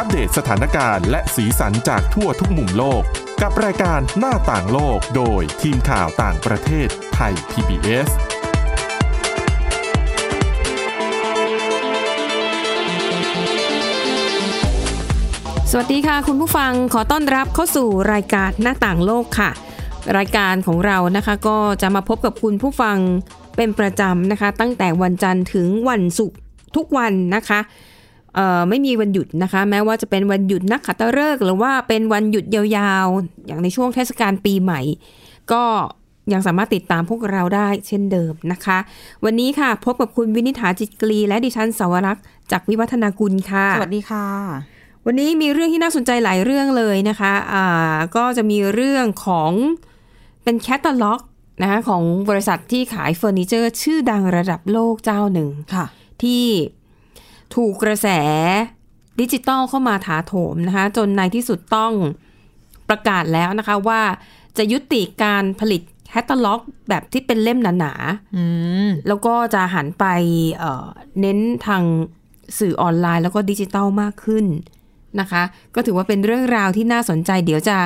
อัปเดตสถานการณ์และสีสันจากทั่วทุกมุมโลก กับรายการหน้าต่างโลกโดยทีมข่าวต่างประเทศไทย PBS สวัสดีค่ะ คุณผู้ฟังขอต้อนรับเข้าสู่รายการหน้าต่างโลกค่ะ รายการของเรานะคะก็จะมาพบกับคุณผู้ฟังเป็นประจำนะคะ ตั้งแต่วันจันทร์ถึงวันศุกร์ทุกวันนะคะ ไม่มีวันหยุดนะคะ แม้ว่าจะเป็นวันหยุดนักขัตฤกษ์หรือว่าเป็นวันหยุดยาวๆ อย่างในช่วงเทศกาลปีใหม่ ก็ยังสามารถติดตามพวกเราได้เช่นเดิมนะคะ วันนี้ค่ะพบกับคุณวินิษฐาจิตกรีและดิฉันสาวรักษ์จากวิวัฒนากุลค่ะ สวัสดีค่ะ วันนี้มีเรื่องที่น่าสนใจหลายเรื่องเลยนะคะอ่าก็จะมีเรื่องของเป็นแคตตาล็อกนะคะของบริษัทที่ขายเฟอร์นิเจอร์ ชื่อดังระดับโลกเจ้าหนึ่งค่ะ ที่ ถูกกระแสดิจิตอลเข้ามาถาโถมนะคะ จนในที่สุดต้องประกาศแล้วนะคะว่าจะยุติการผลิตแคตตาล็อกแบบที่เป็นเล่มหนาอืมๆแล้วก็จะหันไปเอ่อเน้นทางสื่อออนไลน์แล้วก็ดิจิตอลมากขึ้นนะคะ ก็ถือว่าเป็นเรื่องราวที่น่าสนใจ เดี๋ยวจะ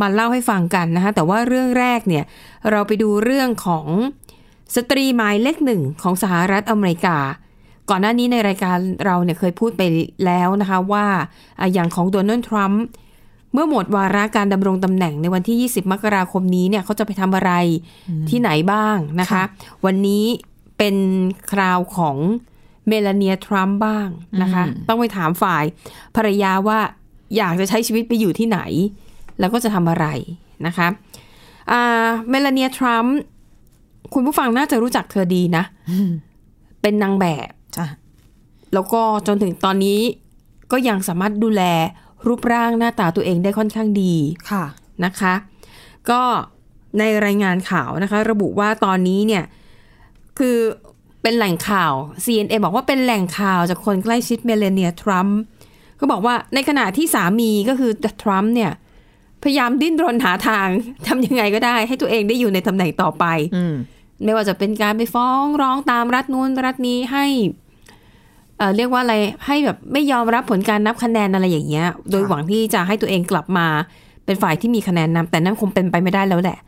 มาเล่าให้ฟังกันนะคะ แต่ว่าเรื่องแรกเนี่ย เราไปดูเรื่องของสตรีหมายเลขหนึ่งของสหรัฐอเมริกา ก่อนหน้านี้ในรายการเราเนี่ยเคยพูดไปแล้วนะคะว่าอะอย่างของโดนัลด์ทรัมป์เมื่อหมดวาระการดำรงตำแหน่งในวันที่ 20 มกราคมนี้เนี่ยเขาจะไปทำอะไรที่ไหนบ้างนะคะ วันนี้เป็นคราวของเมลาเนียทรัมป์บ้างนะคะ ต้องไปถามฝ่ายภรรยาว่าอยากจะใช้ชีวิตไปอยู่ที่ไหน แล้วก็จะทำอะไรนะคะอ่าเมลาเนียทรัมป์คุณผู้ฟังน่าจะรู้จักเธอดีนะ เป็นนางแบบจ้ะ แล้วก็จนถึงตอนนี้ก็ยังสามารถดูแลรูปร่างหน้าตาตัวเองได้ค่อนข้างดีค่ะนะคะ ก็ในรายงานข่าวนะคะ ระบุว่าตอนนี้เนี่ยคือเป็นแหล่งข่าว CNN บอกว่าเป็นแหล่งข่าวจากคนใกล้ชิดเมเลเนียทรัมป์ก็บอกว่าในขณะที่สามีก็คือทรัมป์เนี่ย พยายามดิ้นรนหาทางทำยังไงก็ได้ ให้ตัวเองได้อยู่ในตำแหน่งต่อไปอืมไม่ว่าจะเป็นการไปฟ้องร้องตามรัฐนู้นรัฐนี้ให้ เอ่อเรียกว่าอะไรให้แบบไม่ยอมรับผลการนับคะแนนอะไรอย่างเงี้ย โดยหวังที่จะให้ตัวเองกลับมาเป็นฝ่ายที่มีคะแนนนำแต่นั่นคงเป็นไปไม่ได้แล้วแหละ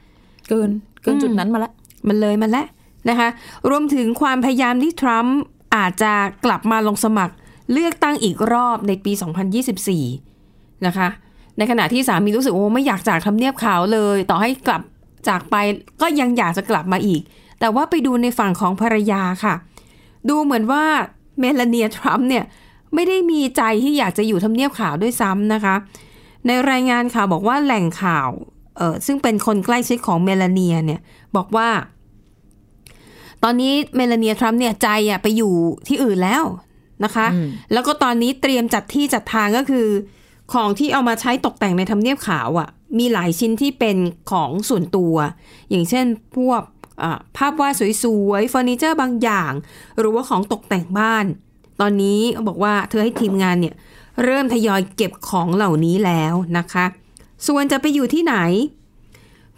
เกินเกินอืมจุดนั้นมาแล้วมันเลยมันแล้วนะคะ รวมถึงความพยายามที่ทรัมป์อาจจะกลับมาลงสมัครเลือกตั้งอีกรอบในปี 2024 นะคะ ในขณะที่สามีรู้สึกโอ้ไม่อยากจากทำเนียบขาวเลย ต่อให้กลับจากไปก็ยังอยากจะกลับมาอีก แต่ว่าไปดูในฝั่งของภรรยาค่ะ ดูเหมือนว่า เมลาเนียทรัมป์เนี่ยไม่ได้มีใจที่อยากจะอยู่ทำเนียบขาวด้วยซ้ำนะคะ ในรายงานข่าวบอกว่าแหล่งข่าวเออซึ่งเป็นคนใกล้ชิดของเมลาเนียเนี่ยบอกว่า ตอนนี้เมลาเนียทรัมป์เนี่ยใจอะไปอยู่ที่อื่นแล้วนะคะอืมแล้วก็ตอนนี้เตรียมจัดที่จัดทางก็คือ ของที่เอามาใช้ตกแต่งในทำเนียบขาวอะ่ะ มีหลายชิ้นที่เป็นของส่วนตัว อย่างเช่นพวกอ่า ภาพวาดสวยๆเฟอร์นิเจอร์บางอย่าง หรือว่าของตกแต่งบ้าน ตอนนี้บอกว่าเธอให้ทีมงานเนี่ยเริ่มทยอยเก็บของเหล่านี้แล้วนะคะ ส่วนจะไปอยู่ที่ไหน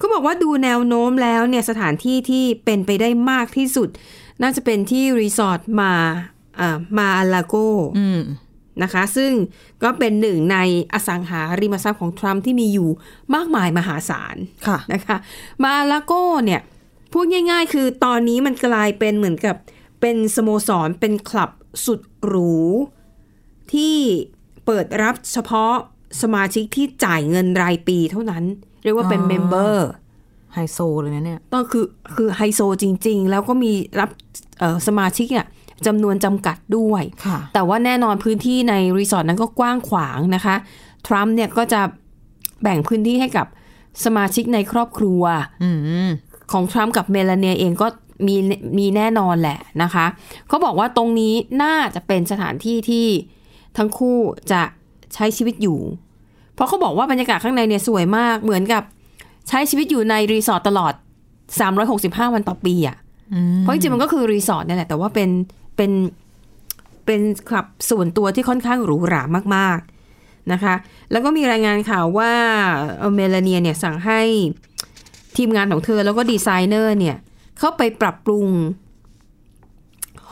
ก็บอกว่าดูแนวโน้มแล้วเนี่ยสถานที่ที่เป็นไปได้มากที่สุด น่าจะเป็นที่รีสอร์ทมาอ่ามาลาโกอืมนะคะ ซึ่งก็เป็นหนึ่งในอสังหาริมทรัพย์ของทรัมป์ที่มีอยู่มากมายมหาศาลค่ะนะคะ มาลาโก้เนี่ย พูดง่าย ๆ คือตอนนี้มันกลายเป็นเหมือนกับเป็นสโมสรเป็นคลับสุดหรู ที่เปิดรับเฉพาะสมาชิกที่จ่ายเงินรายปีเท่านั้น เรียกว่าเป็นอ๋อ member ไฮโซเลยนะเนี่ยก็คือคือไฮโซจริง ๆ แล้วก็มีรับเอ่อสมาชิกเนี่ยจำนวนจำกัดด้วยค่ะแต่ว่าแน่นอนพื้นที่ในรีสอร์ทนั้นก็กว้างขวางนะคะ ทรัมป์เนี่ยก็จะแบ่งพื้นที่ให้กับสมาชิกในครอบครัวอืม ของทรัมป์กับเมลาเนียเองก็มีมีแน่นอนแหละนะคะเขาบอกว่าตรงนี้น่าจะเป็นสถานที่ที่ทั้งคู่จะใช้ชีวิตอยู่ เพราะเขาบอกว่าบรรยากาศข้างในเนี่ยสวยมากเหมือนกับใช้ชีวิตอยู่ในรีสอร์ทตลอด 365 วันต่อปีอะ่ะเพราะจริงๆมันก็คือรีสอร์ทนี่แหละ แต่ว่าเป็นเป็นเป็นคลับส่วนตัวที่ค่อนข้างหรูหรามาก ๆนะคะ แล้วก็มีรายงานข่าวว่าเอ่อเมลาเนียเนี่ยสั่งให้ ทีมงานของเธอแล้วก็ดีไซเนอร์เนี่ยเข้าไปปรับปรุง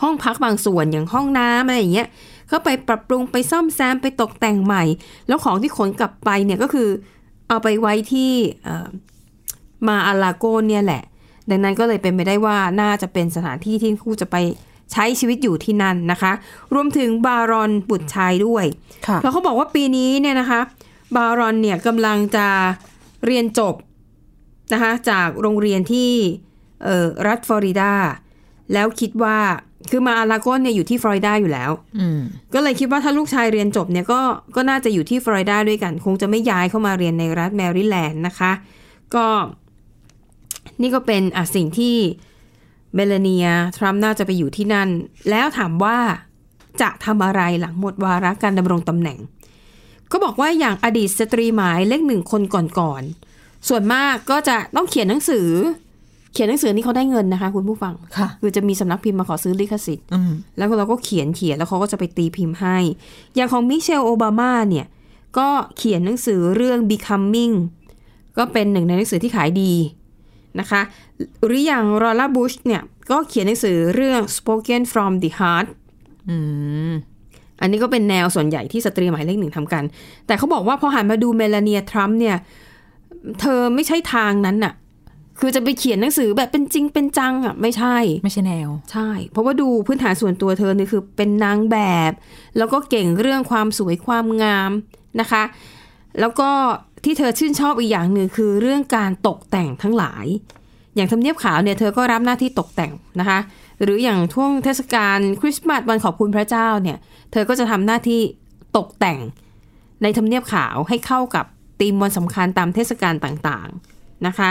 ห้องพักบางส่วนอย่างห้องน้ำอะไรอย่างเงี้ยเข้าไปปรับปรุงไปซ่อมแซมไปตกแต่งใหม่ แล้วของที่ขนกลับไปเนี่ยก็คือเอาไปไว้ที่เอ่อมาอาลาโกเนี่ยแหละ ดังนั้นก็เลยเป็นไปได้ว่าน่าจะเป็นสถานที่ที่คู่จะไปใช้ชีวิตอยู่ที่นั่นนะคะ รวมถึงบารอนบุตรชายด้วยค่ะเพราะเขาบอกว่าปีนี้เนี่ยนะคะ บารอนเนี่ยกำลังจะเรียนจบ นะคะจากโรงเรียนที่เอ่อรัฐฟลอริดา แล้วคิดว่าคือมาอาลาโกนเนี่ยอยู่ที่ฟลอริดาอยู่แล้วอืมก็เลยคิดว่าถ้าลูกชายเรียนจบเนี่ยก็ก็น่าจะอยู่ที่ฟลอริดาด้วยกัน คงจะไม่ย้ายเข้ามาเรียนในรัฐแมริแลนด์นะคะ ก็นี่ก็เป็นอะสิ่งที่เมลานียทรัมป์น่าจะไปอยู่ที่นั่น แล้วถามว่าจะทำอะไรหลังหมดวาระการดำรงตำแหน่ง ก็บอกว่าอย่างอดีตสตรีหมายเลขหนึ่งคนก่อนๆ ส่วนมากก็จะต้องเขียนหนังสือ เขียนหนังสือนี่เขาได้เงินนะคะ คุณผู้ฟังค่ะคือจะมีสำนักพิมพ์มาขอซื้อลิขสิทธิ์อืมแล้วเราก็เขียนเขียนแล้วเขาก็จะไปตีพิมพ์ให้ อย่างของมิเชลโอบามาเนี่ย ก็เขียนหนังสือเรื่อง becoming ก็เป็นหนึ่งในหนังสือที่ขายดีนะคะ หรืออย่างรอล่าบุชเนี่ย ก็เขียนหนังสือเรื่อง spoken from the heart อืมอันนี้ก็เป็นแนวส่วนใหญ่ที่สตรีหมายเลขหนึ่งทำกัน แต่เขาบอกว่าพอหันมาดูเมลานีทรัมป์เนี่ย เธอไม่ใช่ทางนั้นน่ะ คือจะไปเขียนหนังสือแบบเป็นจริงเป็นจังอะไม่ใช่ ไม่ใช่แนว ใช่ เพราะว่าดูพื้นฐานส่วนตัวเธอเนี่ยคือเป็นนางแบบ แล้วก็เก่งเรื่องความสวยความงามนะคะ แล้วก็ที่เธอชื่นชอบอีกอย่างหนึ่งคือเรื่องการตกแต่งทั้งหลาย อย่างทำเนียบขาวเนี่ยเธอก็รับหน้าที่ตกแต่งนะคะ หรืออย่างช่วงเทศกาลคริสต์มาสวันขอบคุณพระเจ้าเนี่ย เธอก็จะทำหน้าที่ตกแต่งในทำเนียบขาวให้เข้ากับ ธีมวันสำคัญตามเทศกาลต่างๆนะคะ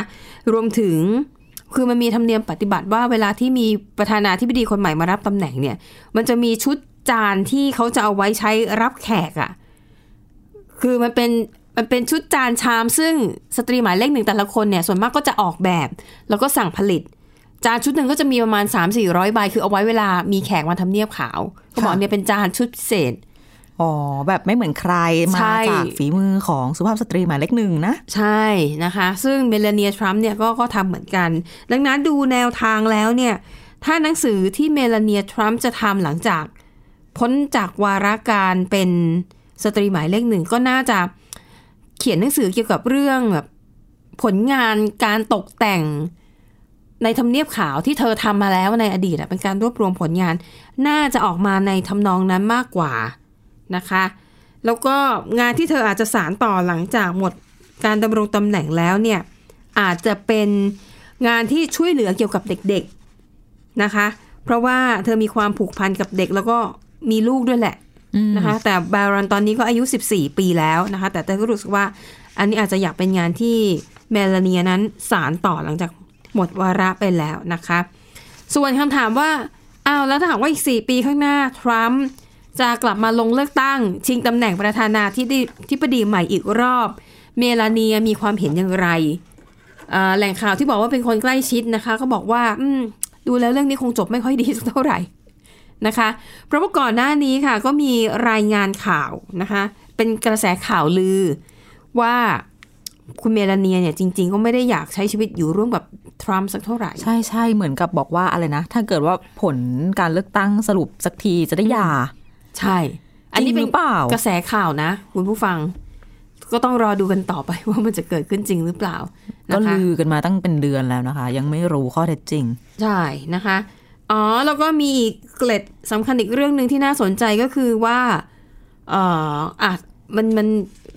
รวมถึงคือมันมีธรรมเนียมปฏิบัติว่าเวลาที่มีประธานาธิบดีคนใหม่มารับตำแหน่งเนี่ย มันจะมีชุดจานที่เขาจะเอาไว้ใช้รับแขกอะ่ะ คือมันเป็นมันเป็นชุดจานชาม ซึ่งสตรีหมายเลขหนึ่งแต่ละคนเนี่ยส่วนมากก็จะออกแบบ แล้วก็สั่งผลิต จานชุดหนึ่งก็จะมีประมาณ 3 4 0 0ใบคือเอาไว้เวลามีแขกมาทำเนียบขาวเขาบอกเนี่ยเป็นจานชุดพิเศษ อ๋อ แบบไม่เหมือนใครมาใช่จากฝีมือของสุภาพสตรีหมายเลขหนึ่งนะ ใช่นะคะ ซึ่งเมลานีทรัมป์เนี่ยก็ก็ทำเหมือนกัน ดังนั้นดูแนวทางแล้วเนี่ย ถ้าหนังสือที่เมลานีทรัมป์จะทำหลังจาก พ้นจากวาระการเป็นสตรีหมายเลขหนึ่งก็น่าจะเขียนหนังสือเกี่ยวกับเรื่องแบบผลงานการตกแต่งในทำเนียบขาวที่เธอทำมาแล้วในอดีตอะเป็นการรวบรวมผลงาน น่าจะออกมาในทำนองนั้นมากกว่า นะคะ แล้วก็งานที่เธออาจจะสารต่อหลังจากหมดการดำรงตำแหน่งแล้วเนี่ยอาจจะเป็นงานที่ช่วยเหลือเกี่ยวกับเด็กๆนะคะ เพราะว่าเธอมีความผูกพันกับเด็กแล้วก็มีลูกด้วยแหละนะคะ แต่บารอนตอนนี้ก็อายุ 14 ปีแล้วนะคะ แต่เธอก็รู้สึกว่าอันนี้อาจจะอยากเป็นงานที่เมลานีนั้นสารต่อหลังจากหมดวาระไปแล้วนะคะ ส่วนคำถามว่าอ้าวแล้วถ้าหากว่าอีก 4 ปีข้างหน้าทรัมป์ จะกลับมาลงเลือกตั้ง ชิงตำแหน่งประธานาธิบดีใหม่อีกรอบ เมลานีมีความเห็นอย่างไร แหล่งข่าวที่บอกว่าเป็นคนใกล้ชิดนะคะ ก็บอกว่าดูแล้วเรื่องนี้คงจบไม่ค่อยดีสักเท่าไหร่นะคะ เพราะว่าก่อนหน้านี้ค่ะ ก็มีรายงานข่าวนะคะ เป็นกระแสข่าวลือว่าคุณเมลานีเนี่ยจริง ๆ ก็ไม่ได้อยากใช้ชีวิตอยู่ร่วมกับทรัมป์สักเท่าไหร่ ใช่ใช่เหมือนกับบอกว่าอะไรนะ ถ้าเกิดว่าผลการเลือกตั้งสรุปสักทีจะได้หย่า ใช่ อันนี้จริงเป็หนรือเปล่ากระแสข่าวนะ คุณผู้ฟัง ก็ต้องรอดูกันต่อไปว่ามันจะเกิดขึ้นจริงหรือเปล่าก็นะคะลือกันมาตั้งเป็นเดือนแล้วนะคะ ยังไม่รู้ข้อเท็จจริง ใช่นะคะ อ๋อ แล้วก็มีอีกเกล็ดสำคัญอีกเรื่องหนึ่งที่น่าสนใจก็คือว่าเอ่ออะมันมัน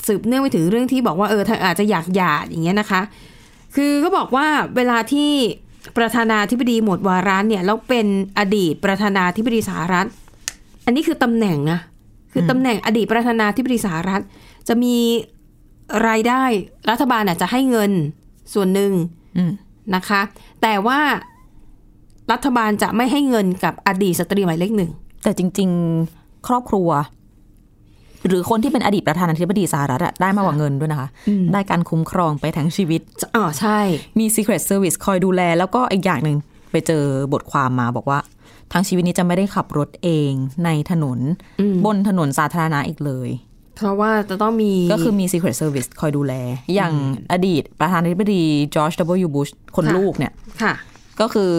สืบเนื่องไปถึงเรื่องที่บอกว่าเออเธออาจจะอยากหย่าอย่างเงี้ยนะคะ คือก็บอกว่าเวลาที่ประธานาธิบดีหมดวาระเนี่ยแล้วเป็นอดีตประธานาธิบดีสหรัฐ อันนี้คือตำแหน่งนะ คือตำแหน่งอดีตประธานาธิบดีสหรัฐ จะมีรายได้รัฐบาลอาจจะให้เงินส่วนหนึ่งอืมนะคะ แต่ว่ารัฐบาลจะไม่ให้เงินกับอดีตสตรีหมายเลขหนึ่ง แต่จริง ๆ ครอบครัว หรือคนที่เป็นอดีตประธานาธิบดีสหรัฐอะได้มากกว่าเงินด้วยนะคะ ได้การคุ้มครองไปทั้งชีวิตอ๋อใช่ มี Secret Service คอยดูแล แล้วก็อีกอย่างหนึ่งไปเจอบทความมาบอกว่า ทั้งชีวิตนี้จะไม่ได้ขับรถเองในถนน บนถนนสาธารณะอีกเลย เพราะว่าจะต้องมีก็คือมี Secret Service คอยดูแล อย่างอดีตประธานาธิบดีจอร์จ W. Bush คนค่ะลูกเนี่ยค่ะ ก็คือ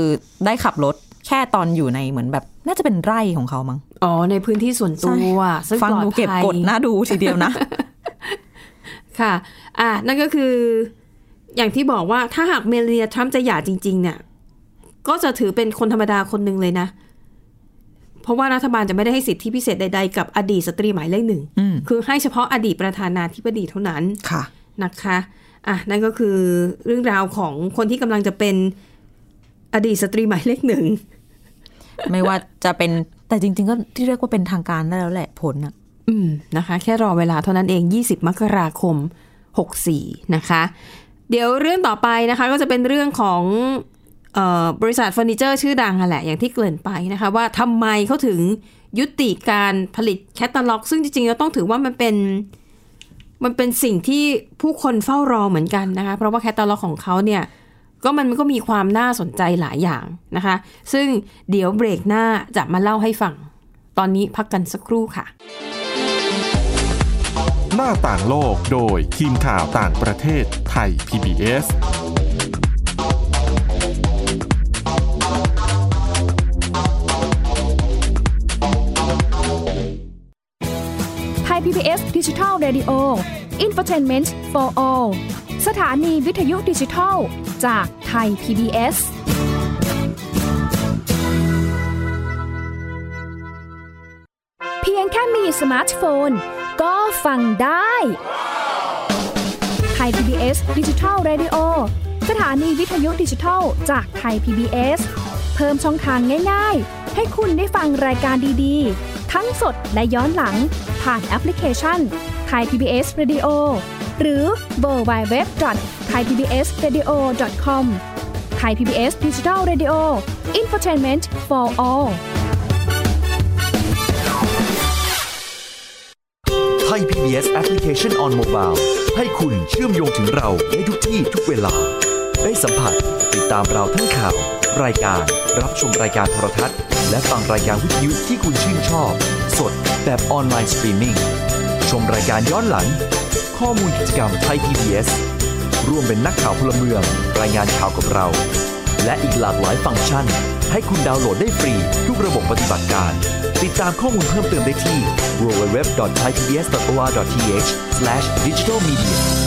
ได้ขับรถแค่ตอนอยู่ในเหมือนแบบ น่าจะเป็นไร่ของเขามั้งอ๋อ ในพื้นที่ส่วนตัวซึ่งฟังปลอดดูเก็บภัยกดน่าดูทีเดียวนะ ค่ะ อะ นั่นก็คือ อย่างที่บอกว่าถ้าหากเมลานีทรัมป์จะหย่าจริง ๆ เนี่ย ก็จะถือเป็นคนธรรมดาคนหนึ่งเลยนะ เพราะว่ารัฐบาลจะไม่ได้ให้สิทธิพิเศษใดๆ กับอดีตสตรีหมายเลขหนึ่งอืมคือให้เฉพาะอดีตประธานาธิบดีเท่านั้นค่ะนะคะอะนั่นก็คือเรื่องราวของคนที่กำลังจะเป็นอดีตสตรีหมายเลขหนึ่ง ไม่ว่าจะเป็นแต่จริง ๆ ก็ที่เรียกว่าเป็นทางการได้แล้วแหละผลอะอืมนะคะ แค่รอเวลาเท่านั้นเอง 20 มกราคม 64 นะคะ เดี๋ยวเรื่องต่อไปนะคะ ก็จะเป็นเรื่องของเออ บริษัทเฟอร์นิเจอร์ชื่อดังแหละอย่างที่เกริ่นไปนะคะว่าทำไมเขาถึงยุติการผลิตแคตตาล็อก ซึ่งจริงๆเราต้องถือว่ามันเป็นมันเป็นสิ่งที่ผู้คนเฝ้ารอเหมือนกันนะคะ เพราะว่าแคตตาล็อกของเขาเนี่ยก็มันก็มีความน่าสนใจหลายอย่างนะคะ ซึ่งเดี๋ยวเบรกหน้าจะมาเล่าให้ฟัง ตอนนี้พักกันสักครู่ค่ะ หน้าต่างโลกโดยทีมข่าวต่างประเทศไทย PBS ไทย PBS ดิจิทัล Radio Infotainment for All สถานีวิทยุดิจิทัล จากไทย PBS เพียงแค่มีสมาร์ทโฟน ก็ฟังได้ไทย PBS ดิจิทัล Radio สถานีวิทยุดิจิทัลจากไทย PBS เพิ่มช่องทางง่าย ๆ ให้คุณได้ฟังรายการดีๆ ทั้งสดและย้อนหลัง ผ่านแอปพลิเคชันไทย PBS Radio หรือเวอร์ไบเว็บไทยพีบีเอสเรดิโอคอมไทยพีบีเอสดิจิทัลเรดิโออินฟอร์ทนเมนต์ for all ไทย PBS Application on Mobile ให้คุณเชื่อมโยงถึงเราในทุกที่ทุกเวลา ได้สัมผัสติดตามเราทั้งข่าว รายการรับชมรายการโทรทัศน์ และฟังรายการวิทยุที่คุณชื่นชอบ สดแบบออนไลน์สตรีมมิ่งชมรายการย้อนหลัง ข้อมูลกิจกรรมไทย PBS ร่วมเป็นนักข่าวพลเมือง รายงานข่าวกับเรา และอีกหลากหลายฟังก์ชัน ให้คุณดาวน์โหลดได้ฟรี ทุกระบบปฏิบัติการ ติดตามข้อมูลเพิ่มเติมได้ที่ www.thaipbs.or.th/digitalmedia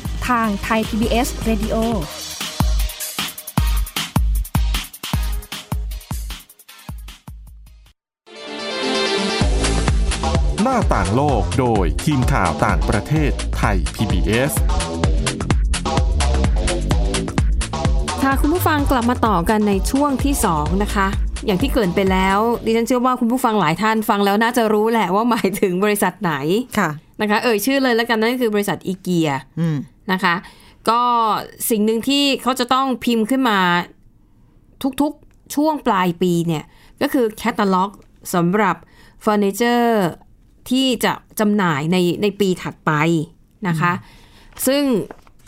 ทางไทย PBS Radio หน้าต่างโลกโดยทีมข่าวต่างประเทศไทย PBS ค่ะคุณผู้ฟังกลับมาต่อกันในช่วงที่ 2 นะคะ อย่างที่เกรินไปแล้ว ดิฉันเชื่อว่าคุณผู้ฟังหลายท่านฟังแล้วน่าจะรู้แหละว่าหมายถึงบริษัทไหนค่ะนะคะ เอ่ยชื่อเลยแล้วกันนั่นก็คือบริษัทอีเกียอืมนะคะ ก็สิ่งหนึ่งที่เขาจะต้องพิมพ์ขึ้นมาทุกๆช่วงปลายปีเนี่ย ก็คือแคตตาล็อกสำหรับเฟอร์นิเจอร์ที่จะจำหน่ายในในปีถัดไปนะคะ ซึ่ง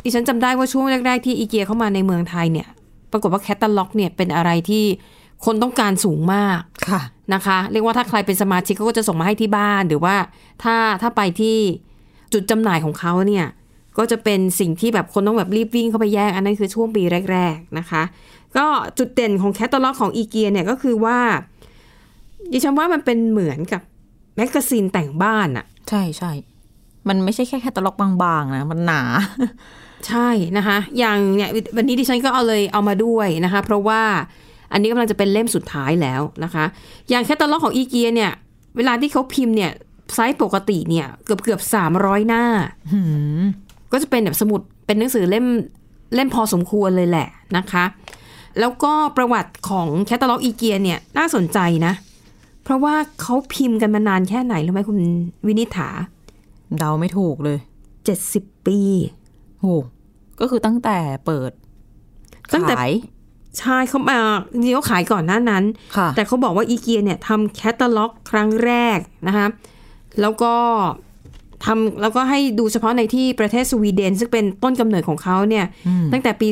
ดิฉันจำได้ว่าช่วงแรก ๆ ที่อีเกียเข้ามาในเมืองไทยเนี่ย ปรากฏว่าแคตตาล็อกเนี่ยเป็นอะไรที่ คนต้องการสูงมากค่ะนะคะ เรียกว่าถ้าใครเป็นสมาชิกเขาก็จะส่งมาให้ที่บ้านหรือว่าถ้าถ้าไปที่จุดจำหน่ายของเขาเนี่ยก็จะเป็นสิ่งที่แบบคนต้องแบบรีบวิ่งเข้าไปแย่งอันนั้นคือช่วงปีแรก ๆนะคะ ก็จุดเด่นของแคตตาล็อกของอีเกียเนี่ยก็คือว่าดิฉันว่ามันเป็นเหมือนกับ magazine แต่งบ้านอะใช่ใช่มันไม่ใช่แค่แคตตาล็อกบางๆนะมันหนา ใช่นะคะ อย่างเนี่ยวันนี้ดิฉันก็เอาเลยเอามาด้วยนะคะ เพราะว่า อันนี้กำลังจะเป็นเล่มสุดท้ายแล้วนะคะ อย่างแคตตาล็อกของอีเกียเนี่ย เวลาที่เขาพิมพ์เนี่ยไซส์ปกติเนี่ยเกือบเกือบสามร้อยหน้าก็จะเป็นแบบสมุดเป็นหนังสือเล่มเล่มพอสมควรเลยแหละนะคะ แล้วก็ประวัติของแคตตาล็อกอีเกียเนี่ยน่าสนใจนะ เพราะว่าเขาพิมพ์กันมานานแค่ไหนรู้ไหมคุณวินิษฐาเดาไม่ถูกเลยเจ็ดสิบปีโอ้ก็คือตั้งแต่เปิดตั้งแต่ขาย ใช่เขามาจริงๆเขาขายก่อนหน้านั้นค่ะแต่เขาบอกว่าอีเกียเนี่ยทำแคตตาล็อกครั้งแรกนะคะแล้วก็ทำแล้วก็ให้ดูเฉพาะในที่ประเทศสวีเดน ซึ่งเป็นต้นกำเนิดของเขาเนี่ย ตั้งแต่ปี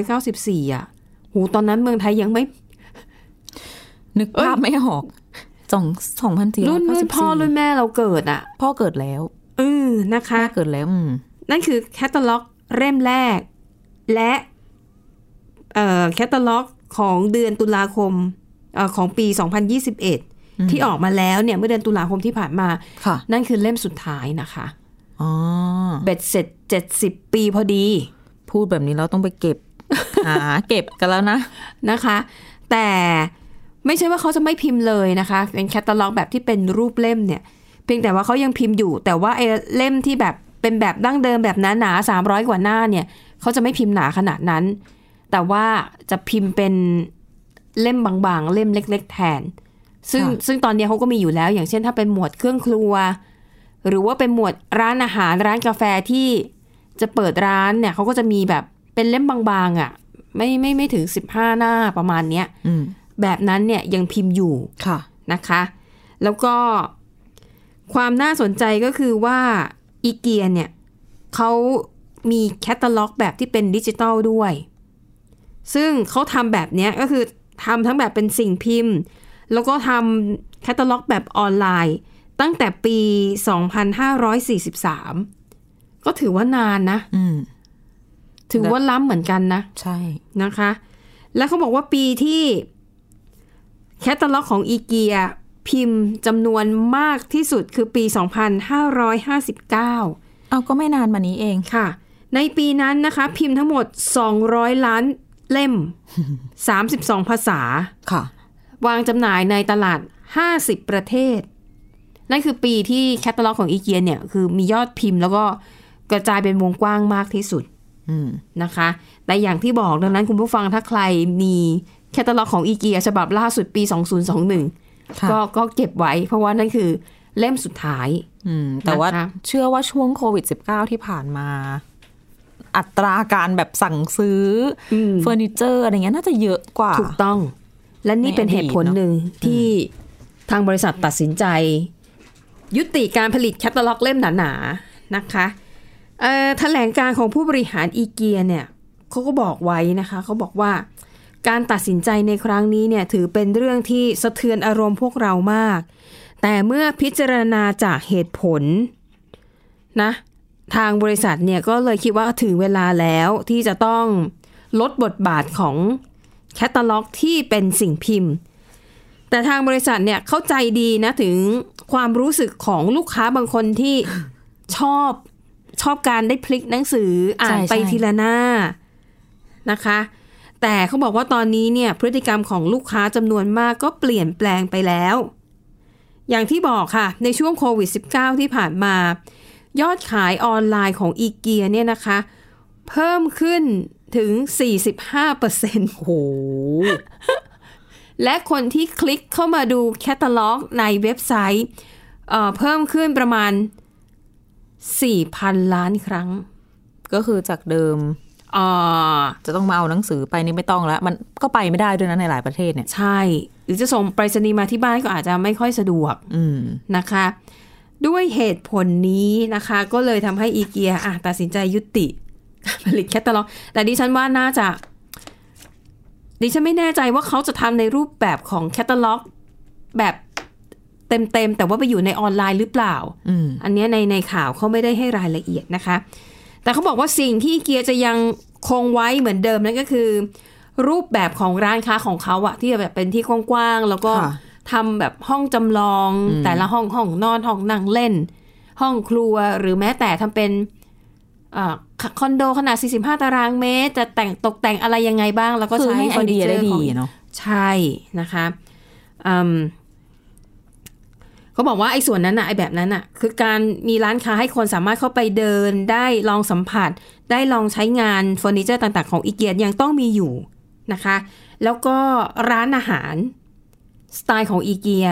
2494 อะโหตอนนั้นเมืองไทยยังไม่ นึกภาพไม่ออกสองสองพันสี่รุ่นรุ่นพ่อรุ่นแม่เราเกิดอะ พ่อเกิดแล้วเออนะคะแม่เกิดแล้วอืมนั่นคือแคตตาล็อกเล่มแรก และเอ่อ แคตตาล็อกของเดือนตุลาคมเออของปี 2021 ที่ออกมาแล้วเนี่ยเมื่อเดือนตุลาคมที่ผ่านมาค่ะนั่นคือเล่มสุดท้ายนะคะอ๋อเบ็ดเสร็จ70ปีพอดี พูดแบบนี้เราต้องไปเก็บหาเก็บกันแล้วนะนะคะ แต่ไม่ใช่ว่าเขาจะไม่พิมพ์เลยนะคะ เป็นแคตตาล็อกแบบที่เป็นรูปเล่มเนี่ย เพียงแต่ว่าเขายังพิมพ์อยู่ แต่ว่าไอ้เล่มที่แบบเป็นแบบดั้งเดิมแบบหนาหนาสามร้อยกว่าหน้าเนี่ยเขาจะไม่พิมพ์หนาขนาดนั้น แต่ว่าจะพิมพ์เป็นเล่มบางๆ เล่มเล็ก ๆ แทน ซึ่งค่ะซึ่งตอนนี้เขาก็มีอยู่แล้ว อย่างเช่นถ้าเป็นหมวดเครื่องครัว หรือว่าเป็นหมวดร้านอาหารร้านกาแฟที่จะเปิดร้านเนี่ยเขาก็จะมีแบบเป็นเล่มบางๆอะ่ะ ไม่ไม่ไม่ถึงสิบห้าหน้าประมาณเนี้ยอืมแบบนั้นเนี่ยยังพิมพ์อยู่ค่ะนะคะ แล้วก็ความน่าสนใจก็คือว่าอีเกียเนี่ยเขามีแคตตาล็อกแบบที่เป็นดิจิตอลด้วย ซึ่งเขาทำแบบเนี้ยก็คือทำทั้งแบบเป็นสิ่งพิมพ์ แล้วก็ทำแคตตาล็อกแบบออนไลน์ ตั้งแต่ปี 2543 ก็ถือว่านานนะอืมถือว่าล้ำเหมือนกันนะ ใช่นะคะ แล้วเขาบอกว่าปีที่แคตตาล็อกของอีเกียพิมพ์จำนวนมากที่สุดคือปี 2559 เอาก็ไม่นานมานี้เองค่ะ ในปีนั้นนะคะ พิมพ์ทั้งหมด 200 ล้าน เล่ม 32 ภาษาค่ะ วางจำหน่ายในตลาด 50 ประเทศ นั่นคือปีที่แคตตาล็อกของอีเกียเนี่ย คือมียอดพิมพ์แล้วก็กระจายเป็นวงกว้างมากที่สุดอืมนะคะ แต่อย่างที่บอกดังนั้นคุณผู้ฟังถ้าใครมีแคตตาล็อกของอีเกียฉบับล่าสุดปี 2021ค่ะก็ก็เก็บไว้ เพราะว่านั่นคือเล่มสุดท้ายอืมแต่ว่านะคะเชื่อว่าช่วงโควิด -19 ที่ผ่านมา อัตราการแบบสั่งซื้ออมเฟอร์นิเจอร์อะไรเงี้ยน่าจะเยอะกว่าถูกต้อง และนี่เป็นเหตุผลหนึ่งที่ทางบริษัทตัดสินใจ ยุติการผลิตแคตตาล็อกเล่มหนาๆนะคะเอ่อแถลงการของผู้บริหารอีเกียเนี่ยเขาก็บอกไว้นะคะเขาบอกว่าการตัดสินใจในครั้งนี้เนี่ยถือเป็นเรื่องที่สะเทือนอารมณ์พวกเรามาก แต่เมื่อพิจารณาจากเหตุผลนะ ทางบริษัทเนี่ยก็เลยคิดว่าถึงเวลาแล้วที่จะต้องลดบทบาทของแคตตาล็อกที่เป็นสิ่งพิมพ์ แต่ทางบริษัทเนี่ยเข้าใจดีนะถึงความรู้สึกของลูกค้าบางคนที่ชอบชอบการได้พลิกหนังสืออ่านไปทีละหน้านะคะ แต่เขาบอกว่าตอนนี้เนี่ยพฤติกรรมของลูกค้าจำนวนมากก็เปลี่ยนแปลงไปแล้ว อย่างที่บอกค่ะ ในช่วงโควิด -19 ที่ผ่านมา ยอดขายออนไลน์ของอีเกียเนี่ยนะคะ เพิ่มขึ้นถึง 45%โอ้โห และคนที่คลิกเข้ามาดูแคตตาล็อกในเว็บไซต์เอ่อเพิ่มขึ้นประมาณ 4,000 ล้านครั้ง ก็คือจากเดิมอ่าจะต้องมาเอาหนังสือไปนี่ไม่ต้องแล้ว มันก็ไปไม่ได้ด้วยนะในหลายประเทศเนี่ย ใช่ หรือจะส่งไปรษณีย์มาที่บ้านก็อาจจะไม่ค่อยสะดวกอืมนะคะ ด้วยเหตุผลนี้นะคะ ก็เลยทำให้อีเกียอะตัดสินใจยุติการผลิตแคตตาล็อก แต่ดิฉันว่าน่าจะดิฉันไม่แน่ใจว่าเขาจะทำในรูปแบบของแคตตาล็อก แบบเต็มๆแต่ว่าไปอยู่ในออนไลน์หรือเปล่าอืมอันเนี้ยในในข่าวเขาไม่ได้ให้รายละเอียดนะคะ แต่เขาบอกว่าสิ่งที่อีเกียจะยังคงไว้เหมือนเดิมนั่นก็คือ รูปแบบของร้านค้าของเขาอะที่แบบเป็นที่กว้างๆแล้วก็ค่ะ ทำแบบห้องจำลอง แต่ละห้องห้องนอนห้องนั่งเล่น ห้องครัวหรือแม้แต่ทำเป็นอาคอนโดขนาด 45 ตารางเมตร จะแต่งตกแต่งอะไรยังไงบ้าง แล้วก็คือใช้ให้ไอเดียได้ดีของเนาะใช่นะคะอืมเขาบอกว่าไอ้ส่วนนั้นอะไอ้แบบนั้นอะคือการมีร้านค้าให้คนสามารถเข้าไปเดินได้ลองสัมผัส ได้ลองใช้งานเฟอร์นิเจอร์ต่าง ๆ ของอีเกียยังต้องมีอยู่นะคะ แล้วก็ร้านอาหาร สไตล์ของอีเกีย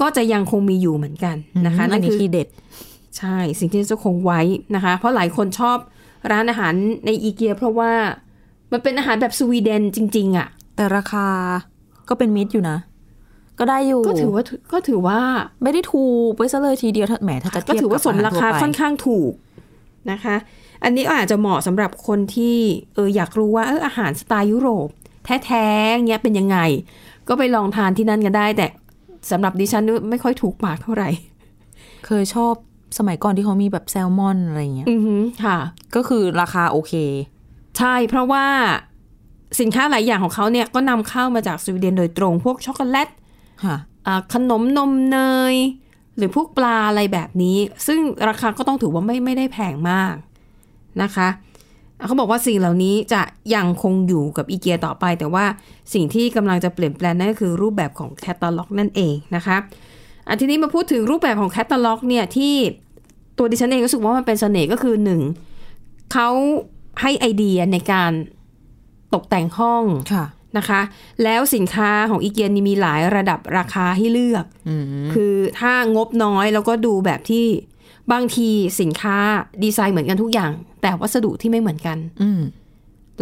ก็จะยังคงมีอยู่เหมือนกันนะคะอันั่นนนี้คือที่เด็ดใช่สิ่งที่จะคงไว้นะคะ เพราะหลายคนชอบร้านอาหารในอีเกีย เพราะว่ามันเป็นอาหารแบบสวีเดนจริง ๆอะ แต่ราคาก็เป็นมิตรอยู่นะ ก็ได้อยู่ ก็ถือว่าก็ถือว่า ไม่ได้ถูกไปซะเลยทีเดียวถ้าแหมถ้าจะก็เทียบถือว่ากับสมราคาหทั่วไปค่อนข้างถูกนะคะ อันนี้ก็อาจจะเหมาะสำหรับคนที่เอออยากรู้ว่าเอออาหารสไตล์ยุโรป แท้ๆเนี้ยเป็นยังไง ก็ไปลองทานที่นั่นกันได้ แต่สำหรับดิฉันไม่ค่อยถูกปากเท่าไหร่ เคยชอบสมัยก่อนที่เขามีแบบแซลมอนอะไรเงี้ยอือหือค่ะ ก็คือราคาโอเค ใช่เพราะว่าสินค้าหลายอย่างของเขาเนี่ยก็นำเข้ามาจากสวีเดนโดยตรงพวกช็อกโกแลตค่ะอ่าขนมนมเนย หรือพวกปลาอะไรแบบนี้ ซึ่งราคาก็ต้องถือว่าไม่ไม่ได้แพงมากนะคะอะ เขาบอกว่าสิ่งเหล่านี้จะยังคงอยู่กับอีเกียต่อไป แต่ว่าสิ่งที่กำลังจะเปลี่ยนแปลงนั่นก็คือรูปแบบของแคตตาล็อกนั่นเองนะคะอันทีนี้มาพูดถึงรูปแบบของแคตตาล็อกเนี่ยที่ตัวดิฉันเองรู้สึกว่ามันเป็นเสน่ห์ก็คือหนึ่งเขาให้ไอเดียในการตกแต่งห้องค่ะนะคะ แล้วสินค้าของอีเกียนี่มีหลายระดับราคาให้เลือกอืมคือถ้างบน้อยแล้วก็ดูแบบที่บางทีสินค้าดีไซน์เหมือนกันทุกอย่าง แต่วัสดุที่ไม่เหมือนกัน อืม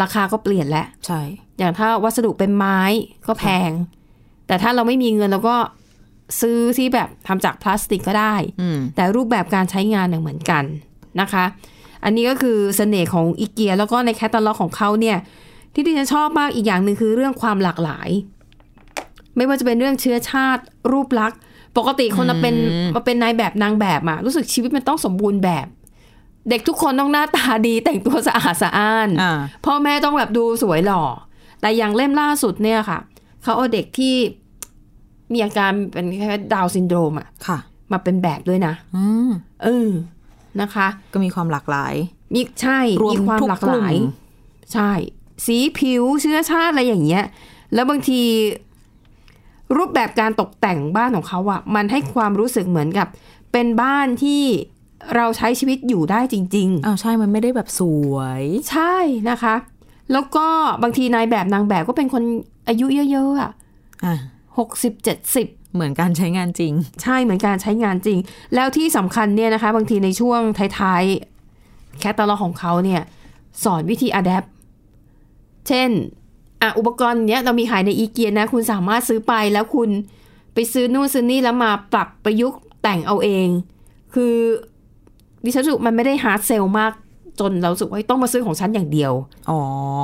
ราคาก็เปลี่ยนแล้วใช่ อย่างถ้าวัสดุเป็นไม้ก็แพง แต่ถ้าเราไม่มีเงินเราก็ซื้อที่แบบทำจากพลาสติกก็ได้อืมแต่รูปแบบการใช้งานเนี่ยเหมือนกันนะคะ อันนี้ก็คือเสน่ห์ของอีเกีย แล้วก็ในแคตตาล็อกของเขาเนี่ย ที่ดิฉันชอบมากอีกอย่างหนึ่งคือเรื่องความหลากหลาย ไม่ว่าจะเป็นเรื่องเชื้อชาติ รูปลักษณ์ ปกติคนมาเป็นมาเป็นนายแบบนางแบบอะรู้สึกชีวิตมันต้องสมบูรณ์แบบ เด็กทุกคนต้องหน้าตาดีแต่งตัวสะอาดสะอ้านอ่าพ่อแม่ต้องแบบดูสวยหล่อ แต่อย่างเล่มล่าสุดเนี่ยค่ะ เขาเอาเด็กที่มีอาการเป็นแค่ดาวน์ซินโดรมอะค่ะ มาเป็นแบบด้วยนะอืมเออนะคะ ก็มีความหลากหลาย มีใช่รวมมีความทุกหลากหลายกลุ่มใช่ สีผิวเชื้อชาติอะไรอย่างเงี้ย แล้วบางที รูปแบบการตกแต่งบ้านของเขาอะมันให้ความรู้สึกเหมือนกับ เป็นบ้านที่ เราใช้ชีวิตอยู่ได้จริงอ้าวใช่มันไม่ได้แบบสวยๆใช่นะคะ แล้วก็บางทีนายแบบนางแบบก็เป็นคนอายุเยอะๆอะอ่าหกสิบเจ็ดสิบเหมือนการใช้งานจริง ใช่เหมือนการใช้งานจริง แล้วที่สำคัญเนี่ยนะคะ บางทีในช่วงท้ายๆ แคตตาล็อกของเขาเนี่ย สอนวิธี adapt เช่นอะอุปกรณ์เนี้ยเรามีขายในอีเกียนะ คุณสามารถซื้อไปแล้วคุณไปซื้อนู่นซื้อนี่แล้วมาปรับประยุกต์แต่งเอาเอง คือ ดิฉันรู้สึกมันไม่ได้ hard sell มากจนเรารู้สึกว่าต้องมาซื้อของฉันอย่างเดียวอ๋อ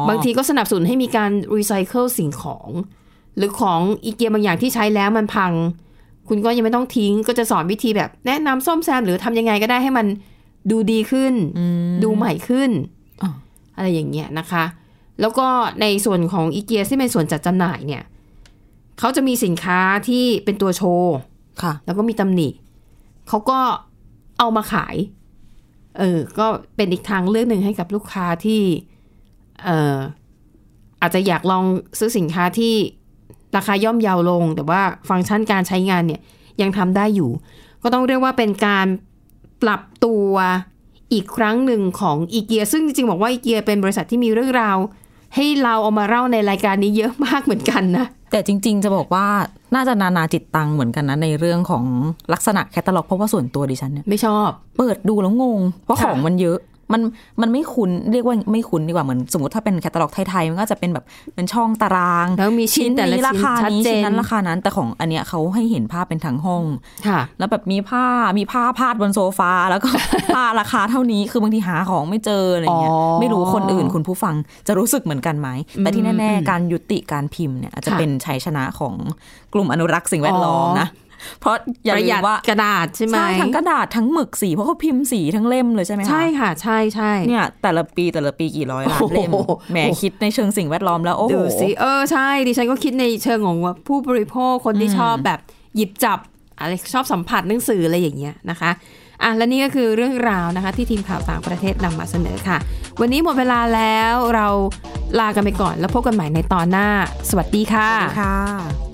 บางทีก็สนับสนุนให้มีการรีไซเคิลสิ่งของ หรือของอีเกียบางอย่างที่ใช้แล้วมันพัง คุณก็ยังไม่ต้องทิ้ง ก็จะสอนวิธีแบบแนะนำซ่อมแซมหรือทำยังไงก็ได้ให้มันดูดีขึ้น ดูใหม่ขึ้นอ๋ออะไรอย่างเงี้ยนะคะ แล้วก็ในส่วนของอีเกียที่เป็นส่วนจัดจำหน่ายเนี่ยเขาจะมีสินค้าที่เป็นตัวโชว์ค่ะแล้วก็มีตำหนิเขาก็เอามาขาย เออก็เป็นอีกทางเลือกหนึ่งให้กับลูกค้าที่เอออาจจะอยากลองซื้อสินค้าที่ราคาย่อมเยาวลง แต่ว่าฟังก์ชันการใช้งานเนี่ยยังทำได้อยู่ ก็ต้องเรียกว่าเป็นการปรับตัวอีกครั้งหนึ่งของอีเกีย ซึ่งจริงๆ บอกว่าอีเกียเป็นบริษัทที่มีเรื่องราว ให้เราเอามาเล่าในรายการนี้เยอะมากเหมือนกันนะ แต่จริง ๆ จะบอกว่าน่าจะนานาจิตตังเหมือนกันนะ ในเรื่องของลักษณะแคตตาล็อกเพราะว่าส่วนตัวดิฉันเนี่ยไม่ชอบ เปิดดูแล้วงง เพราะค่ะของมันเยอะ มันมันไม่คุ้นเรียกว่าไม่คุ้นดีกว่าเหมือนสมมติถ้าเป็นแคตตาล็อกไทยๆมันก็จะเป็นแบบเป็นช่องตาราง แล้วมีชิ้นแต่ละนี้ราชิ้นคาชัดนี้เจชิ้นนนั้นราคานั้น แต่ของอันเนี้ยเขาให้เห็นภาพเป็นทั้งห้องค่ะ แล้วแบบมีผ้ามีผ้าพาดบนโซฟา แล้วก็ผ้าราคาเท่านี้คือบางทีหาของไม่เจออะไรเงี้ยอ๋อไม่รู้คนอื่นคุณผู้ฟังจะรู้สึกเหมือนกันไหมแต่ที่แน่อืมๆการยุติการพิมพ์เนี่ยอาจจะค่ะเป็นชัยชนะของกลุ่มอนุรักษ์สิ่งแวดล้อมอ๋อนะ เพราะอย่าประลืหยัมดว่ากระดาษใช่ไหมใช่ทั้งกระดาษทั้งหมึกสีเพราะเขาพิมพ์สีทั้งเล่มเลยใช่ไหมคะใช่ค่ะ ใช่ใช่เนี่ยแต่ละปีแต่ละปีกี่ร้อยล้านเล่มโอ้โหแหมคิดในเชิงสิ่งแวดล้อมแล้วโอ้โหดูสิเออใช่ดิฉันก็คิดในเชิงของว่าผู้บริโภคคนที่ชอบแบบหยิบจับอะไรชอบสัมผัสหนังสืออะไรอย่างเงี้ยนะคะอะและนี่ก็คือเรื่องราวนะคะ ที่ทีมข่าวต่างประเทศนำมาเสนอค่ะ วันนี้หมดเวลาแล้วเราลากันไปก่อนแล้วพบกันใหม่ในตอนหน้า สวัสดีค่ะค่ะ